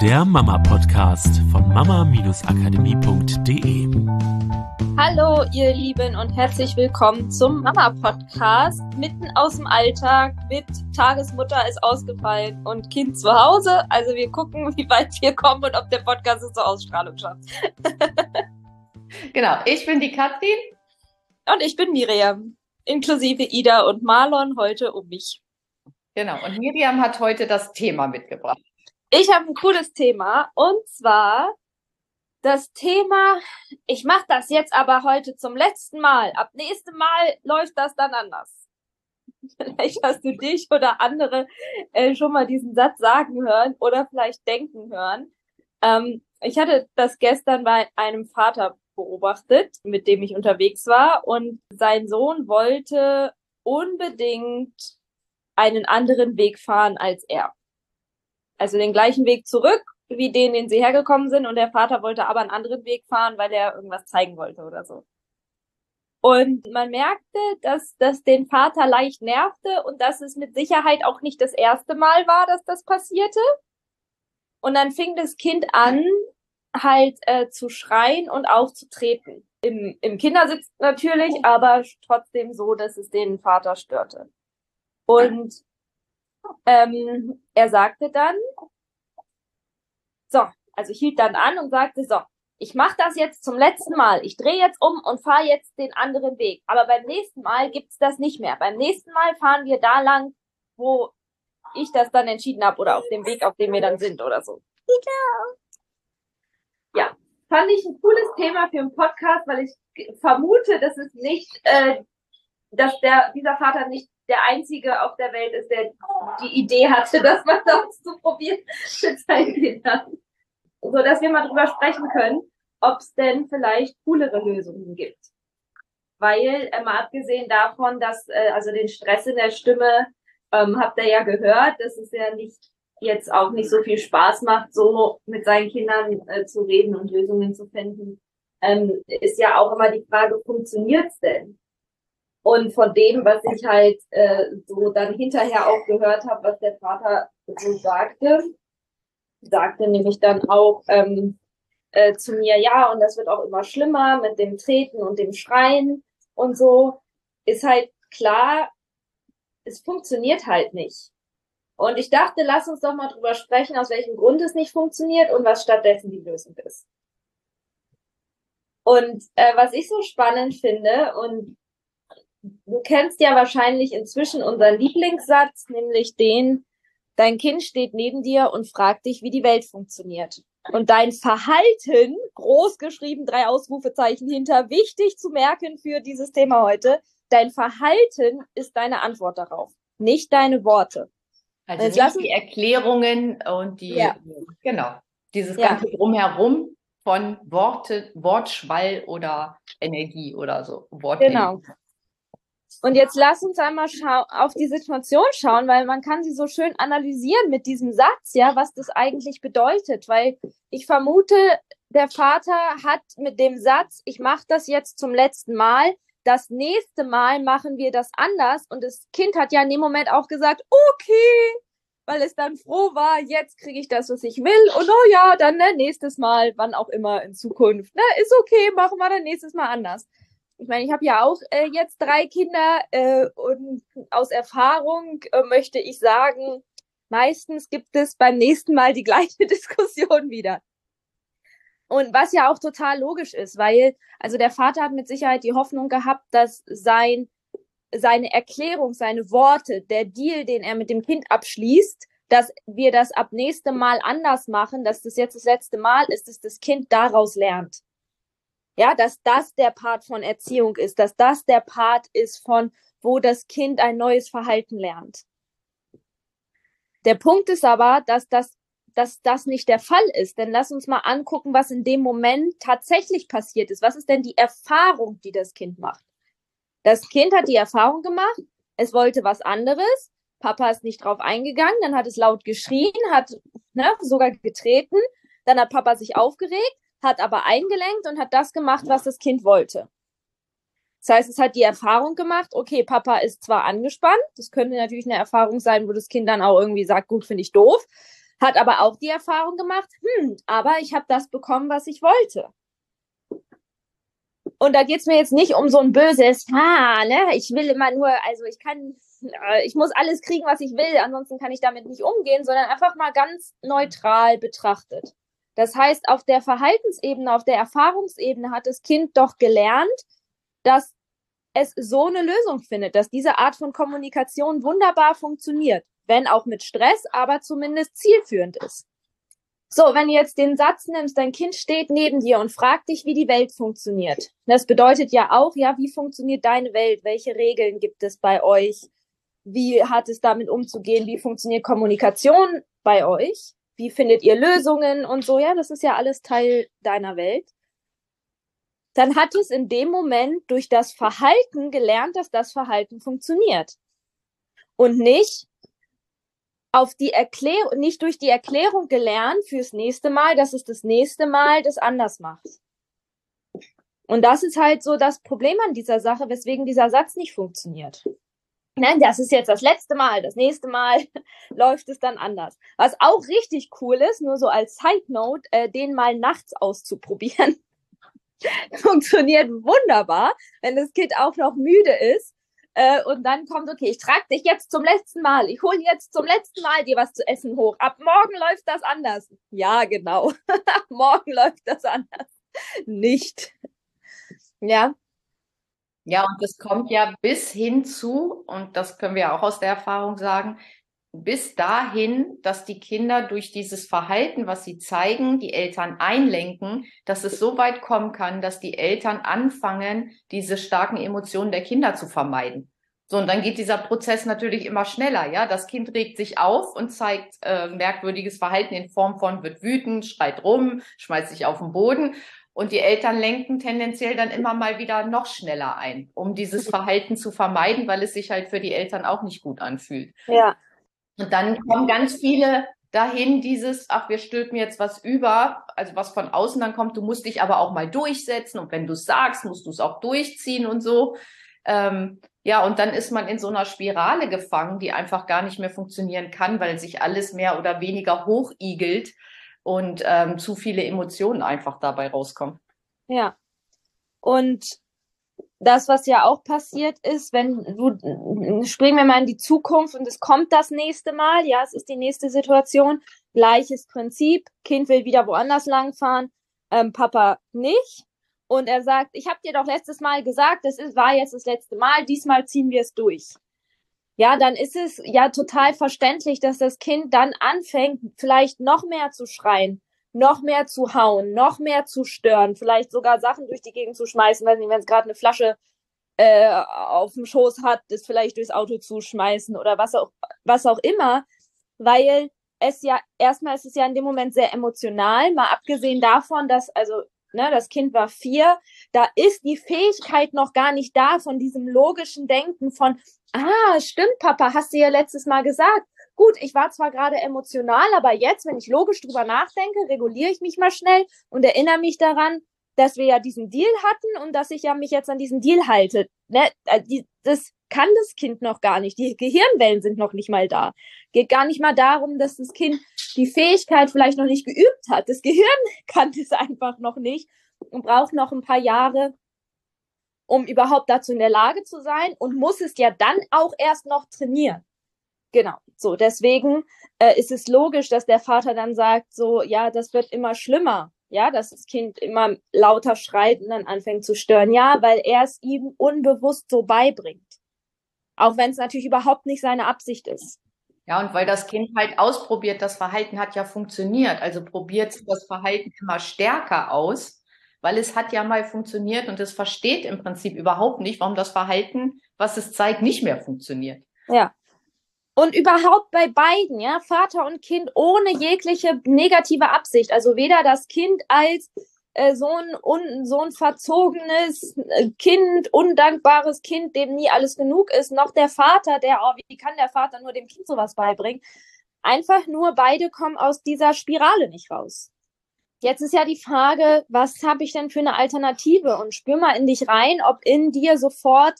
der Mama-Podcast von mama-akademie.de. Hallo, ihr Lieben, und herzlich willkommen zum Mama-Podcast. Mitten aus dem Alltag mit Tagesmutter ist ausgefallen und Kind zu Hause. Also, wir gucken, wie weit wir kommen und ob der Podcast es zur Ausstrahlung schafft. genau, ich bin die Katrin. Und ich bin Miriam, inklusive Ida und Marlon heute um mich. Genau, und Miriam hat heute das Thema mitgebracht. Ich habe ein cooles Thema und zwar das Thema, ich mache das jetzt aber heute zum letzten Mal. Ab nächstem Mal läuft das dann anders. Vielleicht hast du dich oder andere äh, schon mal diesen Satz sagen hören oder vielleicht denken hören. Ähm, ich hatte das gestern bei einem Vater beobachtet, mit dem ich unterwegs war und sein Sohn wollte unbedingt einen anderen Weg fahren als er. Also den gleichen Weg zurück, wie den, den sie hergekommen sind. Und der Vater wollte aber einen anderen Weg fahren, weil er irgendwas zeigen wollte oder so. Und man merkte, dass das den Vater leicht nervte und dass es mit Sicherheit auch nicht das erste Mal war, dass das passierte. Und dann fing das Kind an, halt äh, zu schreien und aufzutreten. Im, Im Kindersitz natürlich, aber trotzdem so, dass es den Vater störte. Und ähm, er sagte dann, so, also hielt dann an und sagte, so, ich mache das jetzt zum letzten Mal. Ich drehe jetzt um und fahre jetzt den anderen Weg. Aber beim nächsten Mal gibt's das nicht mehr. Beim nächsten Mal fahren wir da lang, wo ich das dann entschieden habe oder auf dem Weg, auf dem wir dann sind oder so. Ja, fand ich ein cooles Thema für einen Podcast, weil ich vermute, dass es nicht, äh, dass der dieser Vater nicht der Einzige auf der Welt ist, der die Idee hatte, das mal auszuprobieren mit seinen Kindern. So dass wir mal drüber sprechen können, ob es denn vielleicht coolere Lösungen gibt. Weil, äh, mal abgesehen davon, dass, äh, also den Stress in der Stimme, ähm, habt ihr ja gehört, dass es ja nicht jetzt auch nicht so viel Spaß macht, so mit seinen Kindern äh, zu reden und Lösungen zu finden, ähm, ist ja auch immer die Frage, funktioniert's denn? Und von dem, was ich halt äh, so dann hinterher auch gehört habe, was der Vater so sagte, sagte nämlich dann auch ähm, äh, zu mir, ja, und das wird auch immer schlimmer mit dem Treten und dem Schreien und so, ist halt klar, es funktioniert halt nicht. Und ich dachte, lass uns doch mal drüber sprechen, aus welchem Grund es nicht funktioniert und was stattdessen die Lösung ist. Und äh, was ich so spannend finde, und du kennst ja wahrscheinlich inzwischen unseren Lieblingssatz, nämlich den, dein Kind steht neben dir und fragt dich, wie die Welt funktioniert. Und dein Verhalten, groß geschrieben, drei Ausrufezeichen hinter, wichtig zu merken für dieses Thema heute, dein Verhalten ist deine Antwort darauf, nicht deine Worte. Also nicht lassen, die Erklärungen und die, ja. genau, dieses ganze ja. Drumherum von Worte, Wortschwall oder Energie oder so. Wortenergie. Genau. Und jetzt lass uns einmal auf die Situation schauen, weil man kann sie so schön analysieren mit diesem Satz, ja, was das eigentlich bedeutet. Weil ich vermute, der Vater hat mit dem Satz, ich mache das jetzt zum letzten Mal, das nächste Mal machen wir das anders. Und das Kind hat ja in dem Moment auch gesagt, okay, weil es dann froh war, jetzt kriege ich das, was ich will. Und oh ja, dann ne, nächstes Mal, wann auch immer in Zukunft. Ne, ist okay, machen wir dann nächstes Mal anders ich meine, ich habe ja auch äh, jetzt drei Kinder äh, und aus Erfahrung äh, möchte ich sagen, meistens gibt es beim nächsten Mal die gleiche Diskussion wieder. Und was ja auch total logisch ist, weil, also der Vater hat mit Sicherheit die Hoffnung gehabt, dass sein, seine Erklärung, seine Worte, der Deal, den er mit dem Kind abschließt, dass wir das ab nächstem Mal anders machen, dass das jetzt das letzte Mal ist, dass das Kind daraus lernt. Ja, dass das der Part von Erziehung ist, dass das der Part ist von, wo das Kind ein neues Verhalten lernt. Der Punkt ist aber, dass das, dass das nicht der Fall ist. Denn lass uns mal angucken, was in dem Moment tatsächlich passiert ist. Was ist denn die Erfahrung, die das Kind macht? Das Kind hat die Erfahrung gemacht, es wollte was anderes. Papa ist nicht drauf eingegangen, dann hat es laut geschrien, hat ne, sogar getreten, dann hat Papa sich aufgeregt, hat aber eingelenkt und hat das gemacht, was das Kind wollte. Das heißt, es hat die Erfahrung gemacht, okay, Papa ist zwar angespannt, das könnte natürlich eine Erfahrung sein, wo das Kind dann auch irgendwie sagt, gut, finde ich doof, hat aber auch die Erfahrung gemacht, hm, aber ich habe das bekommen, was ich wollte. Und da geht es mir jetzt nicht um so ein böses, ah, ne, ich will immer nur, also ich kann, äh, ich muss alles kriegen, was ich will, ansonsten kann ich damit nicht umgehen, sondern einfach mal ganz neutral betrachtet. Das heißt, auf der Verhaltensebene, auf der Erfahrungsebene hat das Kind doch gelernt, dass es so eine Lösung findet, dass diese Art von Kommunikation wunderbar funktioniert, wenn auch mit Stress, aber zumindest zielführend ist. So, wenn du jetzt den Satz nimmst, dein Kind steht neben dir und fragt dich, wie die Welt funktioniert. Das bedeutet ja auch, ja, wie funktioniert deine Welt? Welche Regeln gibt es bei euch? Wie hat es damit umzugehen? Wie funktioniert Kommunikation bei euch? Wie findet ihr Lösungen und so? Ja, das ist ja alles Teil deiner Welt dann hat es in dem Moment durch das Verhalten gelernt, dass das Verhalten funktioniert. Und nicht auf die Erklärung, nicht durch die Erklärung gelernt fürs nächste Mal, dass es das nächste Mal das anders macht. Und das ist halt so das Problem an dieser Sache, weswegen dieser Satz nicht funktioniert. Nein, das ist jetzt das letzte Mal, das nächste Mal läuft es dann anders. Was auch richtig cool ist, nur so als Side Note, äh, den mal nachts auszuprobieren. funktioniert wunderbar, wenn das Kind auch noch müde ist. Äh, und dann kommt, okay, ich trage dich jetzt zum letzten Mal. Ich hole jetzt zum letzten Mal dir was zu essen hoch. Ab morgen läuft das anders. Ja, genau. morgen läuft das anders. Nicht. Ja. Ja, und das kommt ja bis hin zu, und das können wir auch aus der Erfahrung sagen, bis dahin, dass die Kinder durch dieses Verhalten, was sie zeigen, die Eltern einlenken, dass es so weit kommen kann, dass die Eltern anfangen, diese starken Emotionen der Kinder zu vermeiden. So, und dann geht dieser Prozess natürlich immer schneller, ja. Das Kind regt sich auf und zeigt äh, merkwürdiges Verhalten in Form von wird wütend, schreit rum, schmeißt sich auf den Boden. Und die Eltern lenken tendenziell dann immer mal wieder noch schneller ein, um dieses Verhalten zu vermeiden, weil es sich halt für die Eltern auch nicht gut anfühlt. Ja, und dann kommen ganz viele dahin, dieses, ach, wir stülpen jetzt was über, also was von außen dann kommt, du musst dich aber auch mal durchsetzen und wenn du es sagst, musst du es auch durchziehen und so. Ähm, ja, und dann ist man in so einer Spirale gefangen, die einfach gar nicht mehr funktionieren kann, weil sich alles mehr oder weniger hochigelt und ähm, zu viele Emotionen einfach dabei rauskommen. Ja. Und das, was ja auch passiert ist, wenn du, springen wir mal in die Zukunft und es kommt das nächste Mal, ja, es ist die nächste Situation, gleiches Prinzip, Kind will wieder woanders langfahren, ähm, Papa nicht. Und er sagt, ich habe dir doch letztes Mal gesagt, das ist, war jetzt das letzte Mal, diesmal ziehen wir es durch. Ja, dann ist es ja total verständlich, dass das Kind dann anfängt, vielleicht noch mehr zu schreien, noch mehr zu hauen, noch mehr zu stören, vielleicht sogar Sachen durch die Gegend zu schmeißen, weiß nicht, wenn es gerade eine Flasche äh, auf dem Schoß hat, das vielleicht durchs Auto zu schmeißen oder was auch, was auch immer, weil es ja, erstmal ist es ja in dem Moment sehr emotional, mal abgesehen davon, dass, also, ne, das Kind war vier, da ist die Fähigkeit noch gar nicht da von diesem logischen Denken von, ah, stimmt, Papa, hast du ja letztes Mal gesagt, gut, ich war zwar gerade emotional, aber jetzt, wenn ich logisch drüber nachdenke, reguliere ich mich mal schnell und erinnere mich daran, dass wir ja diesen Deal hatten und dass ich ja mich jetzt an diesen Deal halte. Ne? Äh, das kann das Kind noch gar nicht. Die Gehirnwellen sind noch nicht mal da. Geht gar nicht mal darum, dass das Kind die Fähigkeit vielleicht noch nicht geübt hat. Das Gehirn kann das einfach noch nicht und braucht noch ein paar Jahre, um überhaupt dazu in der Lage zu sein und muss es ja dann auch erst noch trainieren. Genau. So, deswegen äh, ist es logisch, dass der Vater dann sagt, so, ja, das wird immer schlimmer. Ja, dass das Kind immer lauter schreit und dann anfängt zu stören. Ja, weil er es ihm unbewusst so beibringt. Auch wenn es natürlich überhaupt nicht seine Absicht ist. Ja, und weil das Kind halt ausprobiert, das Verhalten hat ja funktioniert. Also probiert das Verhalten immer stärker aus, weil es hat ja mal funktioniert und es versteht im Prinzip überhaupt nicht, warum das Verhalten, was es zeigt, nicht mehr funktioniert. Ja, und überhaupt bei beiden, ja, Vater und Kind ohne jegliche negative Absicht. Also weder das Kind als äh, so, ein, un, so ein verzogenes äh, Kind, undankbares Kind, dem nie alles genug ist, noch der Vater, der, oh, wie kann der Vater nur dem Kind sowas beibringen? Einfach nur beide kommen aus dieser Spirale nicht raus. Jetzt ist ja die Frage, was habe ich denn für eine Alternative? Und spür mal in dich rein, ob in dir sofort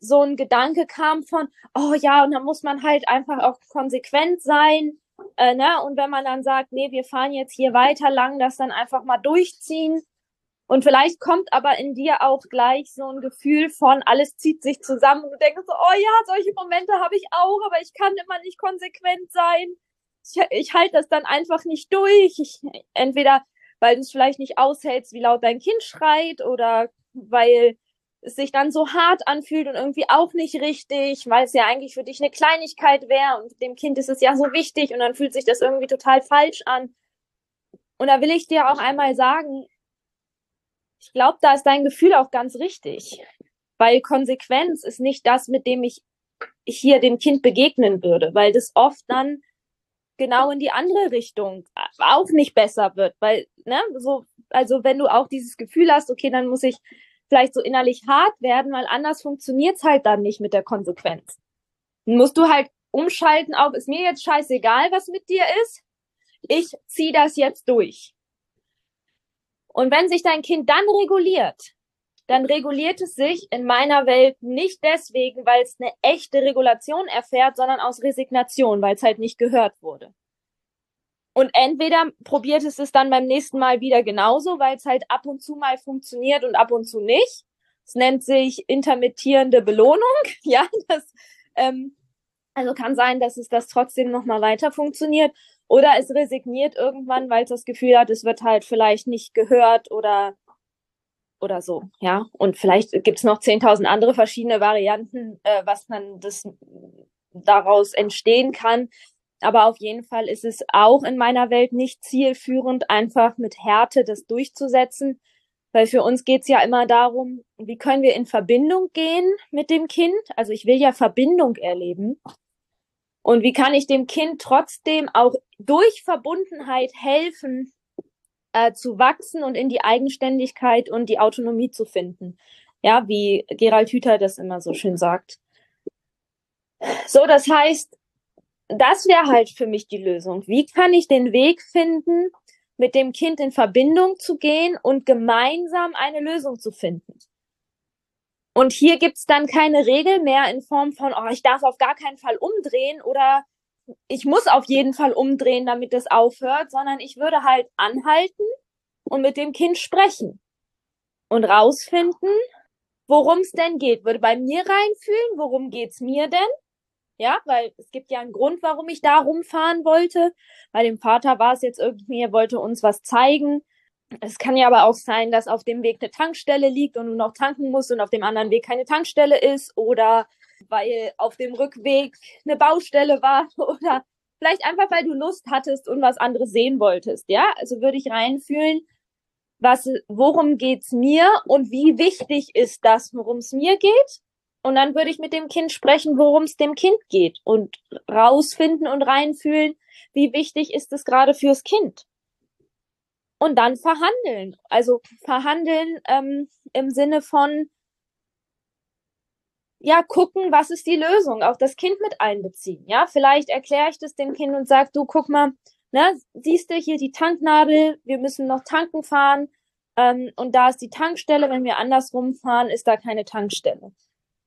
so ein Gedanke kam von, oh ja, und da muss man halt einfach auch konsequent sein. Äh, ne? Und wenn man dann sagt, nee, wir fahren jetzt hier weiter lang, das dann einfach mal durchziehen. Und vielleicht kommt aber in dir auch gleich so ein Gefühl von, alles zieht sich zusammen und du denkst so, oh ja, solche Momente habe ich auch, aber ich kann immer nicht konsequent sein. Ich, ich halte das dann einfach nicht durch. Ich, entweder weil du es vielleicht nicht aushältst, wie laut dein Kind schreit oder weil es sich dann so hart anfühlt und irgendwie auch nicht richtig, weil es ja eigentlich für dich eine Kleinigkeit wäre und dem Kind ist es ja so wichtig und dann fühlt sich das irgendwie total falsch an. Und da will ich dir auch einmal sagen, ich glaube, da ist dein Gefühl auch ganz richtig, weil Konsequenz ist nicht das, mit dem ich hier dem Kind begegnen würde, weil das oft dann genau in die andere Richtung auch nicht besser wird, weil, ne, so, also wenn du auch dieses Gefühl hast, okay, dann muss ich vielleicht so innerlich hart werden, weil anders funktioniert's halt dann nicht mit der Konsequenz. Dann musst du halt umschalten auf, ist mir jetzt scheißegal, was mit dir ist. Ich zieh das jetzt durch. Und wenn sich dein Kind dann reguliert, dann reguliert es sich in meiner Welt nicht deswegen, weil es eine echte Regulation erfährt, sondern aus Resignation, weil es halt nicht gehört wurde. Und entweder probiert es es dann beim nächsten Mal wieder genauso, weil es halt ab und zu mal funktioniert und ab und zu nicht. Es nennt sich intermittierende Belohnung. Ja, das, ähm, also kann sein, dass es das trotzdem nochmal weiter funktioniert. Oder es resigniert irgendwann, weil es das Gefühl hat, es wird halt vielleicht nicht gehört oder, oder so, ja. Und vielleicht gibt's noch 10.000 andere verschiedene Varianten, äh, was dann das daraus entstehen kann. Aber auf jeden Fall ist es auch in meiner Welt nicht zielführend, einfach mit Härte das durchzusetzen. Weil für uns geht's ja immer darum, wie können wir in Verbindung gehen mit dem Kind? Also ich will ja Verbindung erleben. Und wie kann ich dem Kind trotzdem auch durch Verbundenheit helfen, äh, zu wachsen und in die Eigenständigkeit und die Autonomie zu finden? Ja, wie Gerald Hüther das immer so schön sagt. So, das heißt, das wäre halt für mich die Lösung. Wie kann ich den Weg finden, mit dem Kind in Verbindung zu gehen und gemeinsam eine Lösung zu finden? Und hier gibt's dann keine Regel mehr in Form von, oh, ich darf auf gar keinen Fall umdrehen oder ich muss auf jeden Fall umdrehen, damit es aufhört, sondern ich würde halt anhalten und mit dem Kind sprechen und rausfinden, worum es denn geht. Würde bei mir reinfühlen, worum geht's mir denn? Ja, weil es gibt ja einen Grund, warum ich da rumfahren wollte. Bei dem Vater war es jetzt irgendwie, er wollte uns was zeigen. Es kann ja aber auch sein, dass auf dem Weg eine Tankstelle liegt und du noch tanken musst und auf dem anderen Weg keine Tankstelle ist oder weil auf dem Rückweg eine Baustelle war oder vielleicht einfach, weil du Lust hattest und was anderes sehen wolltest. Ja, also würde ich reinfühlen, was, worum geht's mir und wie wichtig ist das, worum es mir geht und dann würde ich mit dem Kind sprechen, worum es dem Kind geht und rausfinden und reinfühlen, wie wichtig ist es gerade fürs Kind. Und dann verhandeln. Also verhandeln ähm, im Sinne von, ja, gucken, was ist die Lösung, auch das Kind mit einbeziehen. Ja, vielleicht erkläre ich das dem Kind und sage, du, guck mal, ne, siehst du hier die Tanknadel, wir müssen noch tanken fahren ähm, und da ist die Tankstelle, wenn wir andersrum fahren, ist da keine Tankstelle.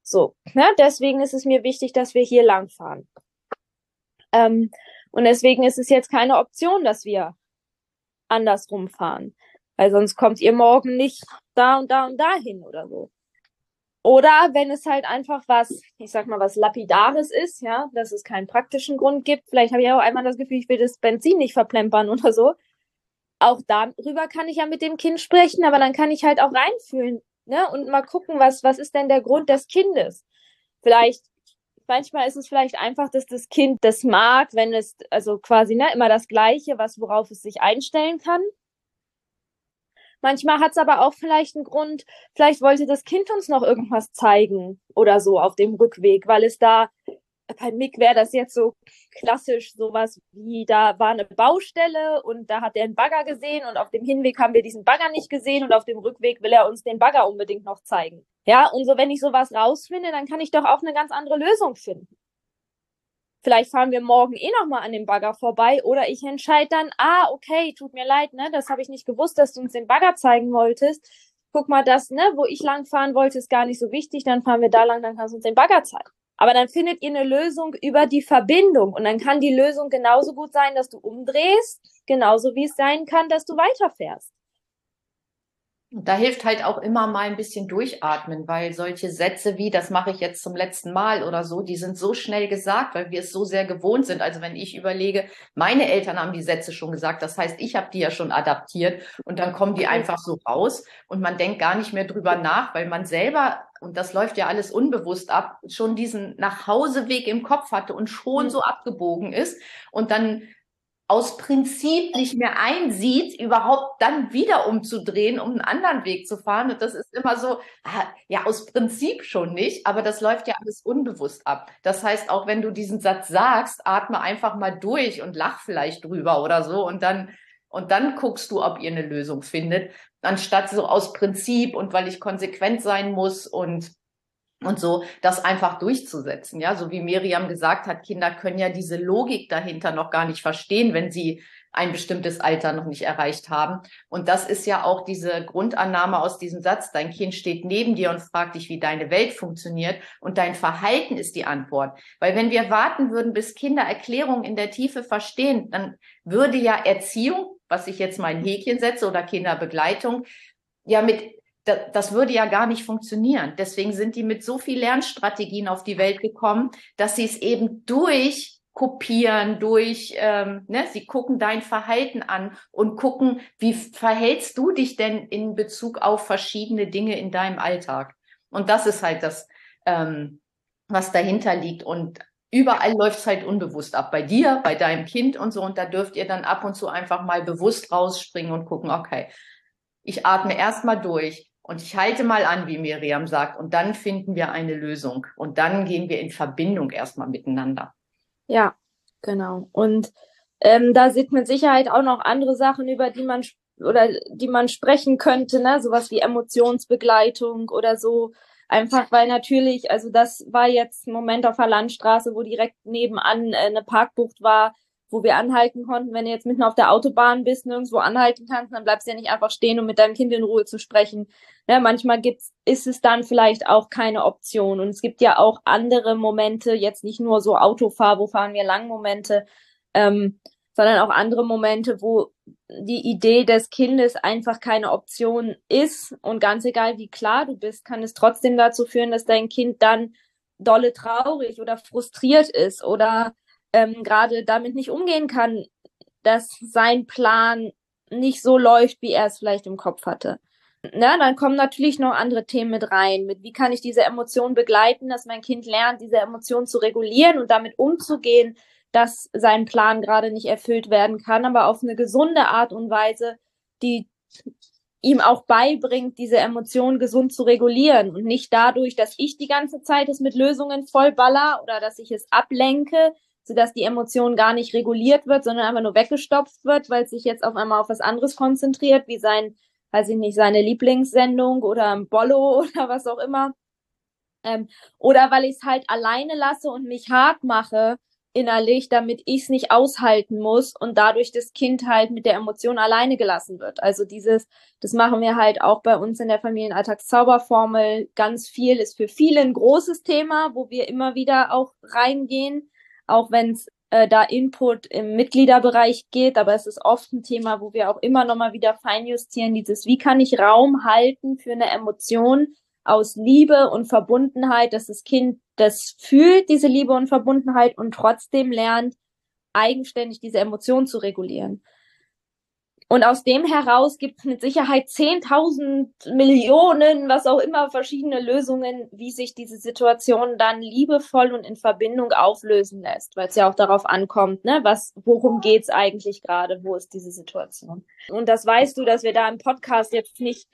So, ne? deswegen ist es mir wichtig, dass wir hier lang fahren. Ähm, und deswegen ist es jetzt keine Option, dass wir andersrum fahren. Weil sonst kommt ihr morgen nicht da und da und dahin oder so. Oder wenn es halt einfach was, ich sag mal, was Lapidares ist, ja, dass es keinen praktischen Grund gibt. Vielleicht habe ich auch einmal das Gefühl, ich will das Benzin nicht verplempern oder so. Auch darüber kann ich ja mit dem Kind sprechen, aber dann kann ich halt auch reinfühlen, ne? Und mal gucken, was, was ist denn der Grund des Kindes? Vielleicht, manchmal ist es vielleicht einfach, dass das Kind das mag, wenn es, also quasi, ne, immer das Gleiche, was, worauf es sich einstellen kann. Manchmal hat es aber auch vielleicht einen Grund, vielleicht wollte das Kind uns noch irgendwas zeigen oder so auf dem Rückweg, weil es da bei Mick wäre das jetzt so klassisch sowas wie, da war eine Baustelle und da hat er einen Bagger gesehen und auf dem Hinweg haben wir diesen Bagger nicht gesehen und auf dem Rückweg will er uns den Bagger unbedingt noch zeigen. Ja, und so wenn ich sowas rausfinde, dann kann ich doch auch eine ganz andere Lösung finden. Vielleicht fahren wir morgen eh nochmal an dem Bagger vorbei oder ich entscheide dann, ah, okay, tut mir leid, ne, das habe ich nicht gewusst, dass du uns den Bagger zeigen wolltest. Guck mal, das, ne, wo ich lang fahren wollte, ist gar nicht so wichtig, dann fahren wir da lang, dann kannst du uns den Bagger zeigen. Aber dann findet ihr eine Lösung über die Verbindung. Und dann kann die Lösung genauso gut sein, dass du umdrehst, genauso wie es sein kann, dass du weiterfährst. Da hilft halt auch immer mal ein bisschen durchatmen, weil solche Sätze wie, das mache ich jetzt zum letzten Mal oder so, die sind so schnell gesagt, weil wir es so sehr gewohnt sind. Also wenn ich überlege, meine Eltern haben die Sätze schon gesagt, das heißt, ich habe die ja schon adaptiert und dann kommen die einfach so raus und man denkt gar nicht mehr drüber nach, weil man selber, und das läuft ja alles unbewusst ab, schon diesen Nachhauseweg im Kopf hatte und schon so abgebogen ist. Und dann aus Prinzip nicht mehr einsieht, überhaupt dann wieder umzudrehen, um einen anderen Weg zu fahren. Und das ist immer so, ah, ja, aus Prinzip schon nicht, aber das läuft ja alles unbewusst ab. Das heißt, auch wenn du diesen Satz sagst, atme einfach mal durch und lach vielleicht drüber oder so und dann, und dann guckst du, ob ihr eine Lösung findet, anstatt so aus Prinzip und weil ich konsequent sein muss und und so das einfach durchzusetzen. Ja, so wie Miriam gesagt hat, Kinder können ja diese Logik dahinter noch gar nicht verstehen, wenn sie ein bestimmtes Alter noch nicht erreicht haben. Und das ist ja auch diese Grundannahme aus diesem Satz. Dein Kind steht neben dir und fragt dich, wie deine Welt funktioniert. Und dein Verhalten ist die Antwort. Weil wenn wir warten würden, bis Kinder Erklärungen in der Tiefe verstehen, dann würde ja Erziehung, was ich jetzt mal ein Häkchen setze, oder Kinderbegleitung, ja mit das würde ja gar nicht funktionieren. Deswegen sind die mit so viel Lernstrategien auf die Welt gekommen, dass sie es eben durch kopieren, durch, ähm, ne, sie gucken dein Verhalten an und gucken, wie verhältst du dich denn in Bezug auf verschiedene Dinge in deinem Alltag. Und das ist halt das, ähm, was dahinter liegt. Und überall läuft es halt unbewusst ab. Bei dir, bei deinem Kind und so. Und da dürft ihr dann ab und zu einfach mal bewusst rausspringen und gucken, okay, ich atme erstmal durch. Und ich halte mal an, wie Miriam sagt, und dann finden wir eine Lösung. Und dann gehen wir in Verbindung erstmal miteinander. Ja, genau. Und ähm, da sind mit Sicherheit auch noch andere Sachen, über die man oder die man sprechen könnte, ne? Sowas wie Emotionsbegleitung oder so. Einfach weil natürlich, also das war jetzt ein Moment auf der Landstraße, wo direkt nebenan äh, eine Parkbucht war, wo wir anhalten konnten. Wenn du jetzt mitten auf der Autobahn bist, nirgendwo anhalten kannst, dann bleibst du ja nicht einfach stehen, um mit deinem Kind in Ruhe zu sprechen. Ja, manchmal gibt's, ist es dann vielleicht auch keine Option. Und es gibt ja auch andere Momente, jetzt nicht nur so Autofahr, wo fahren wir lang Momente, ähm, sondern auch andere Momente, wo die Idee des Kindes einfach keine Option ist. Und ganz egal, wie klar du bist, kann es trotzdem dazu führen, dass dein Kind dann dolle traurig oder frustriert ist oder ähm, gerade damit nicht umgehen kann, dass sein Plan nicht so läuft, wie er es vielleicht im Kopf hatte. Na, dann kommen natürlich noch andere Themen mit rein. Mit wie kann ich diese Emotionen begleiten, dass mein Kind lernt, diese Emotionen zu regulieren und damit umzugehen, dass sein Plan gerade nicht erfüllt werden kann, aber auf eine gesunde Art und Weise, die ihm auch beibringt, diese Emotionen gesund zu regulieren und nicht dadurch, dass ich die ganze Zeit es mit Lösungen vollballer oder dass ich es ablenke, sodass die Emotion gar nicht reguliert wird, sondern einfach nur weggestopft wird, weil es sich jetzt auf einmal auf was anderes konzentriert, wie sein, weiß ich nicht, seine Lieblingssendung oder ein Bollo oder was auch immer. Ähm, oder weil ich es halt alleine lasse und mich hart mache innerlich, damit ich es nicht aushalten muss und dadurch das Kind halt mit der Emotion alleine gelassen wird. Also dieses, das machen wir halt auch bei uns in der Familienalltagszauberformel. Ganz viel ist für viele ein großes Thema, wo wir immer wieder auch reingehen auch wenn es äh, da Input im Mitgliederbereich geht, aber es ist oft ein Thema, wo wir auch immer noch mal wieder feinjustieren, dieses, wie kann ich Raum halten für eine Emotion aus Liebe und Verbundenheit, dass das Kind das fühlt, diese Liebe und Verbundenheit und trotzdem lernt, eigenständig diese Emotion zu regulieren. Und aus dem heraus gibt es mit Sicherheit 10.000 Millionen, was auch immer, verschiedene Lösungen, wie sich diese Situation dann liebevoll und in Verbindung auflösen lässt, weil es ja auch darauf ankommt, ne, was, worum geht's eigentlich gerade, wo ist diese Situation. Und das weißt du, dass wir da im Podcast jetzt nicht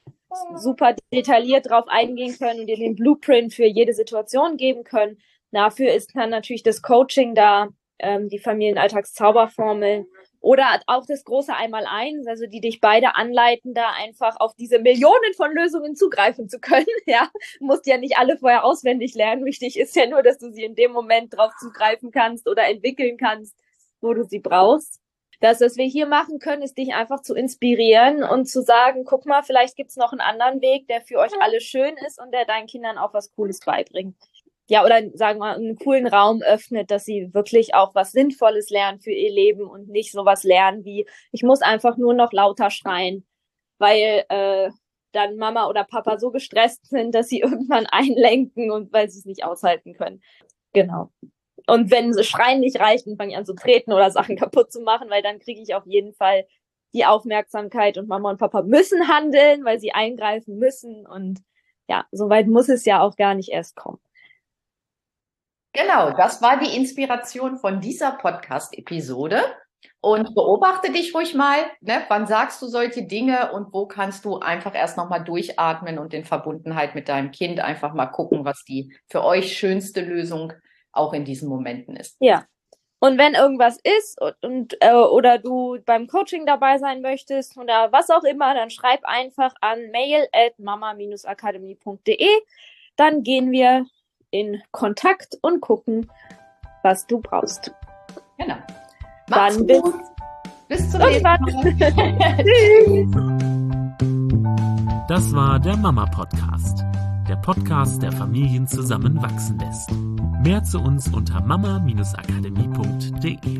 super detailliert drauf eingehen können und dir den Blueprint für jede Situation geben können. Dafür ist dann natürlich das Coaching da, ähm, die Familienalltagszauberformeln oder auch das große Einmaleins, also die dich beide anleiten, da einfach auf diese Millionen von Lösungen zugreifen zu können. Ja, musst ja nicht alle vorher auswendig lernen. Wichtig ist ja nur, dass du sie in dem Moment drauf zugreifen kannst oder entwickeln kannst, wo du sie brauchst. Das, was wir hier machen können, ist dich einfach zu inspirieren und zu sagen, guck mal, vielleicht gibt's noch einen anderen Weg, der für euch alle schön ist und der deinen Kindern auch was Cooles beibringt. Ja, oder sagen wir, einen coolen Raum öffnet, dass sie wirklich auch was Sinnvolles lernen für ihr Leben und nicht sowas lernen wie, ich muss einfach nur noch lauter schreien, weil äh, dann Mama oder Papa so gestresst sind, dass sie irgendwann einlenken und weil sie es nicht aushalten können. Genau. Und wenn sie Schreien nicht reicht, dann fange ich an zu treten oder Sachen kaputt zu machen, weil dann kriege ich auf jeden Fall die Aufmerksamkeit und Mama und Papa müssen handeln, weil sie eingreifen müssen und ja, soweit muss es ja auch gar nicht erst kommen. Genau, das war die Inspiration von dieser Podcast-Episode. Und beobachte dich ruhig mal, ne? wann sagst du solche Dinge und wo kannst du einfach erst nochmal durchatmen und in Verbundenheit mit deinem Kind einfach mal gucken, was die für euch schönste Lösung auch in diesen Momenten ist. Ja. Und wenn irgendwas ist und, und äh, oder du beim Coaching dabei sein möchtest oder was auch immer, dann schreib einfach an mail at mama-akademie.de. Dann gehen wir in Kontakt und gucken, was du brauchst. Genau. Mach's Dann bis, bis zum nächsten Mal. Das war der Mama Podcast, der Podcast, der Familien zusammenwachsen lässt. Mehr zu uns unter mama-akademie.de.